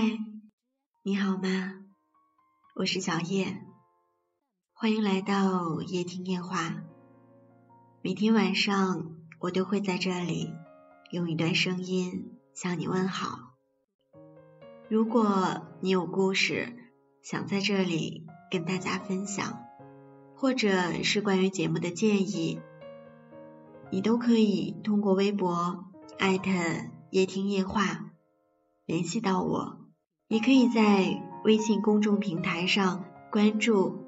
嗨你好吗？我是小叶，欢迎来到夜听夜话。每天晚上我都会在这里用一段声音向你问好。如果你有故事想在这里跟大家分享，或者是关于节目的建议，你都可以通过微博艾特夜听夜话联系到我，你可以在微信公众平台上关注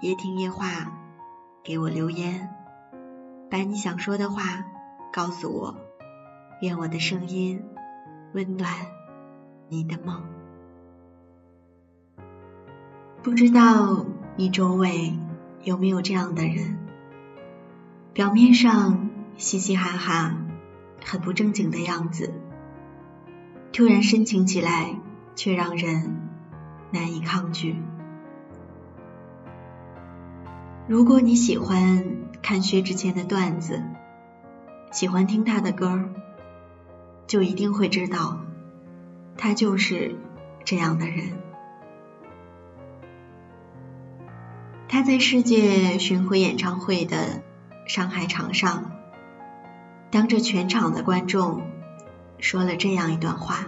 夜听夜话，给我留言，把你想说的话告诉我，愿我的声音温暖你的梦。不知道你周围。有没有这样的人？表面上嘻嘻哈哈，很不正经的样子，突然深情起来，却让人难以抗拒。如果你喜欢看薛之谦的段子，喜欢听他的歌，就一定会知道，他就是这样的人。他在世界巡回演唱会的上海场上，当着全场的观众说了这样一段话，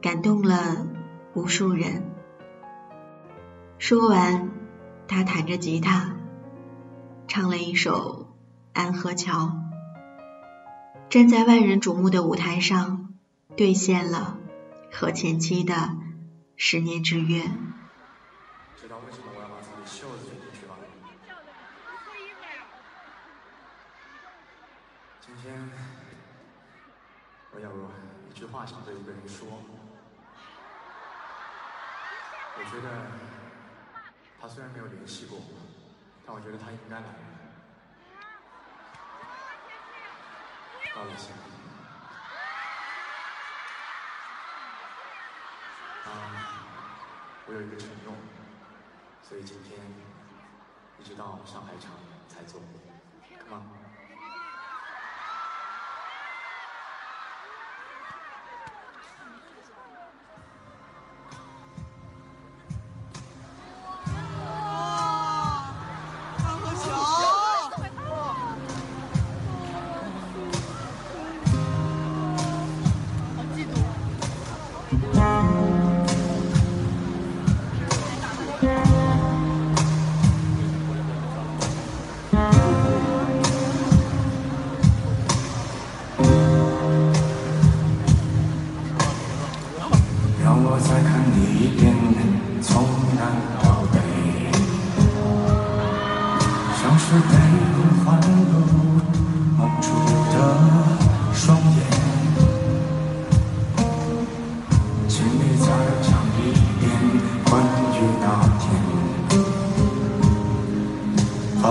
感动了无数人。说完，他弹着吉他，唱了一首《安河桥》，站在万人瞩目的舞台上，兑现了和前妻的十年之约。知道为什么我要把自己袖子剪进去吗？今天我有一句话想对一个人说，我觉得他虽然没有联系过我，但我觉得他应该来。高了兴。啊，我有一个承诺。所以今天一直到上海场才做，come on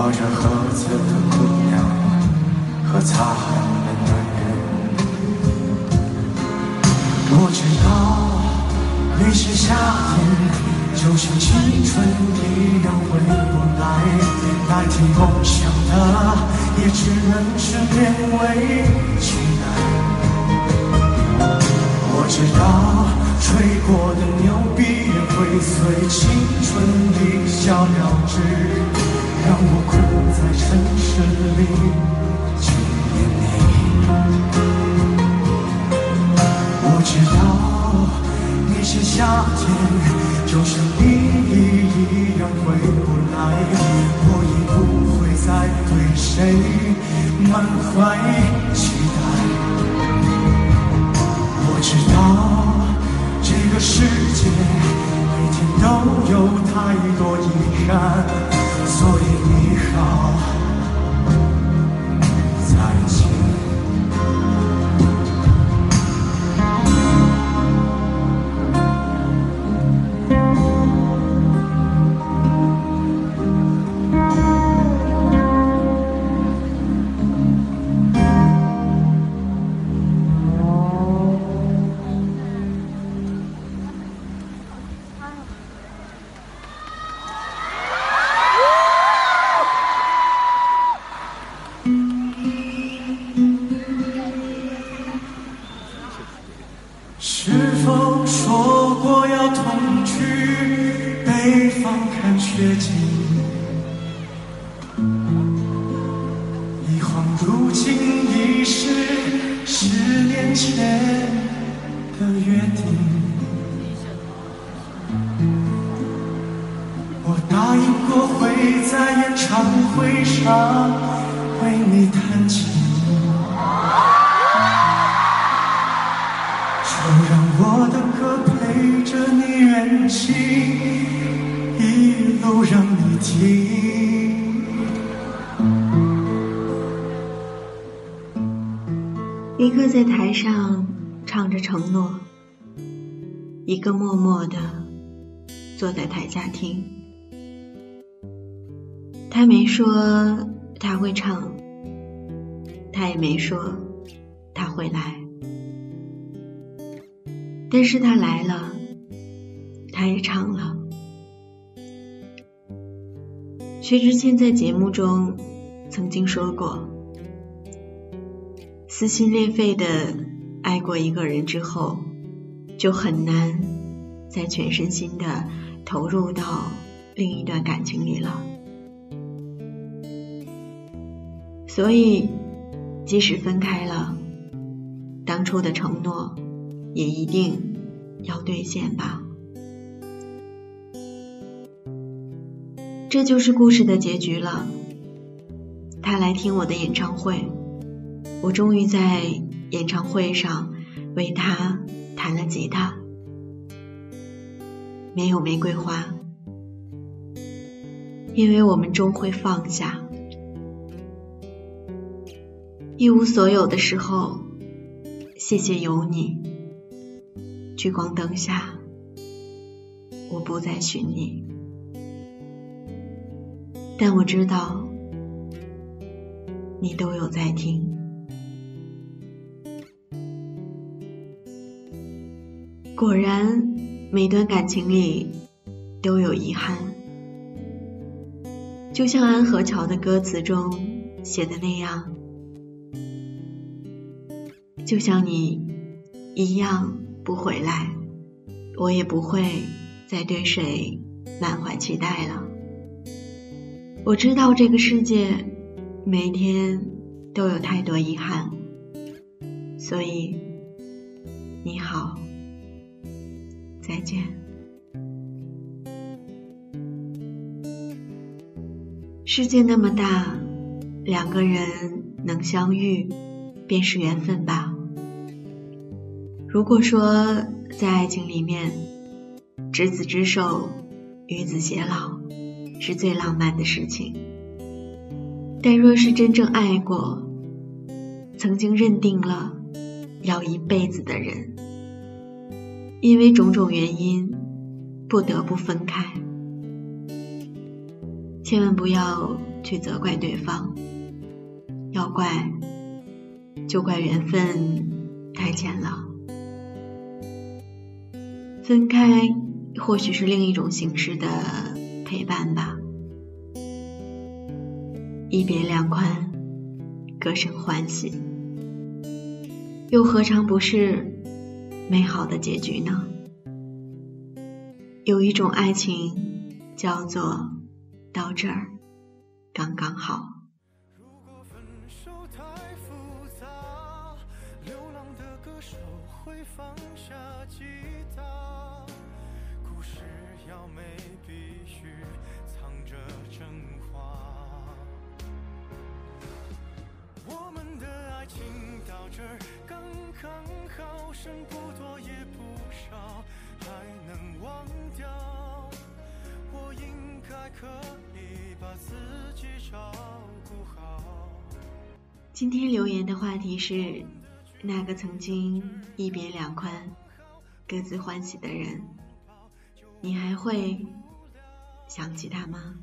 抱着盒子的姑娘和擦汗的男人。我知道，那些夏天。就像青春一样回不来，代替梦想的也只能是勉为其难。我知道吹过的牛逼也会随青春一笑了之，让我困在城市里。如今已是十年前的约定。我答应过会在演唱会上为你弹琴，就让我的歌陪着你远行，一路让你听。一个在台上唱着承诺，一个默默的坐在台下听。他没说他会唱，他也没说他会来，但是他来了，他也唱了。薛之谦在节目中曾经说过。撕心裂肺的爱过一个人之后，就很难再全身心的投入到另一段感情里了。所以，即使分开了，当初的承诺也一定要兑现吧。这就是故事的结局了。他来听我的演唱会。我终于在演唱会上为他弹了吉他，没有玫瑰花，因为我们终会放下。一无所有的时候，谢谢有你。聚光灯下，我不再寻你，但我知道，你都有在听。果然，每段感情里都有遗憾，就像安河桥的歌词中写的那样，就像你一样不回来，我也不会再对谁满怀期待了。我知道这个世界每天都有太多遗憾，所以你好。再见。世界那么大，两个人能相遇，便是缘分吧。如果说在爱情里面，执子之手，与子偕老，是最浪漫的事情。但若是真正爱过，曾经认定了要一辈子的人。因为种种原因，不得不分开。千万不要去责怪对方，要怪就怪缘分太浅了。分开或许是另一种形式的陪伴吧。一别两宽，各生欢喜，又何尝不是？美好的结局呢？有一种爱情叫做到这儿刚刚好。如果分手太复杂，流浪的歌手会放下吉他，故事要美必须藏着真话。我们的爱情到这儿刚刚好，剩不多也不少，还能忘掉。我应该可以把自己照顾好。今天留言的话题是：那个曾经一别两宽、各自欢喜的人，你还会想起他吗？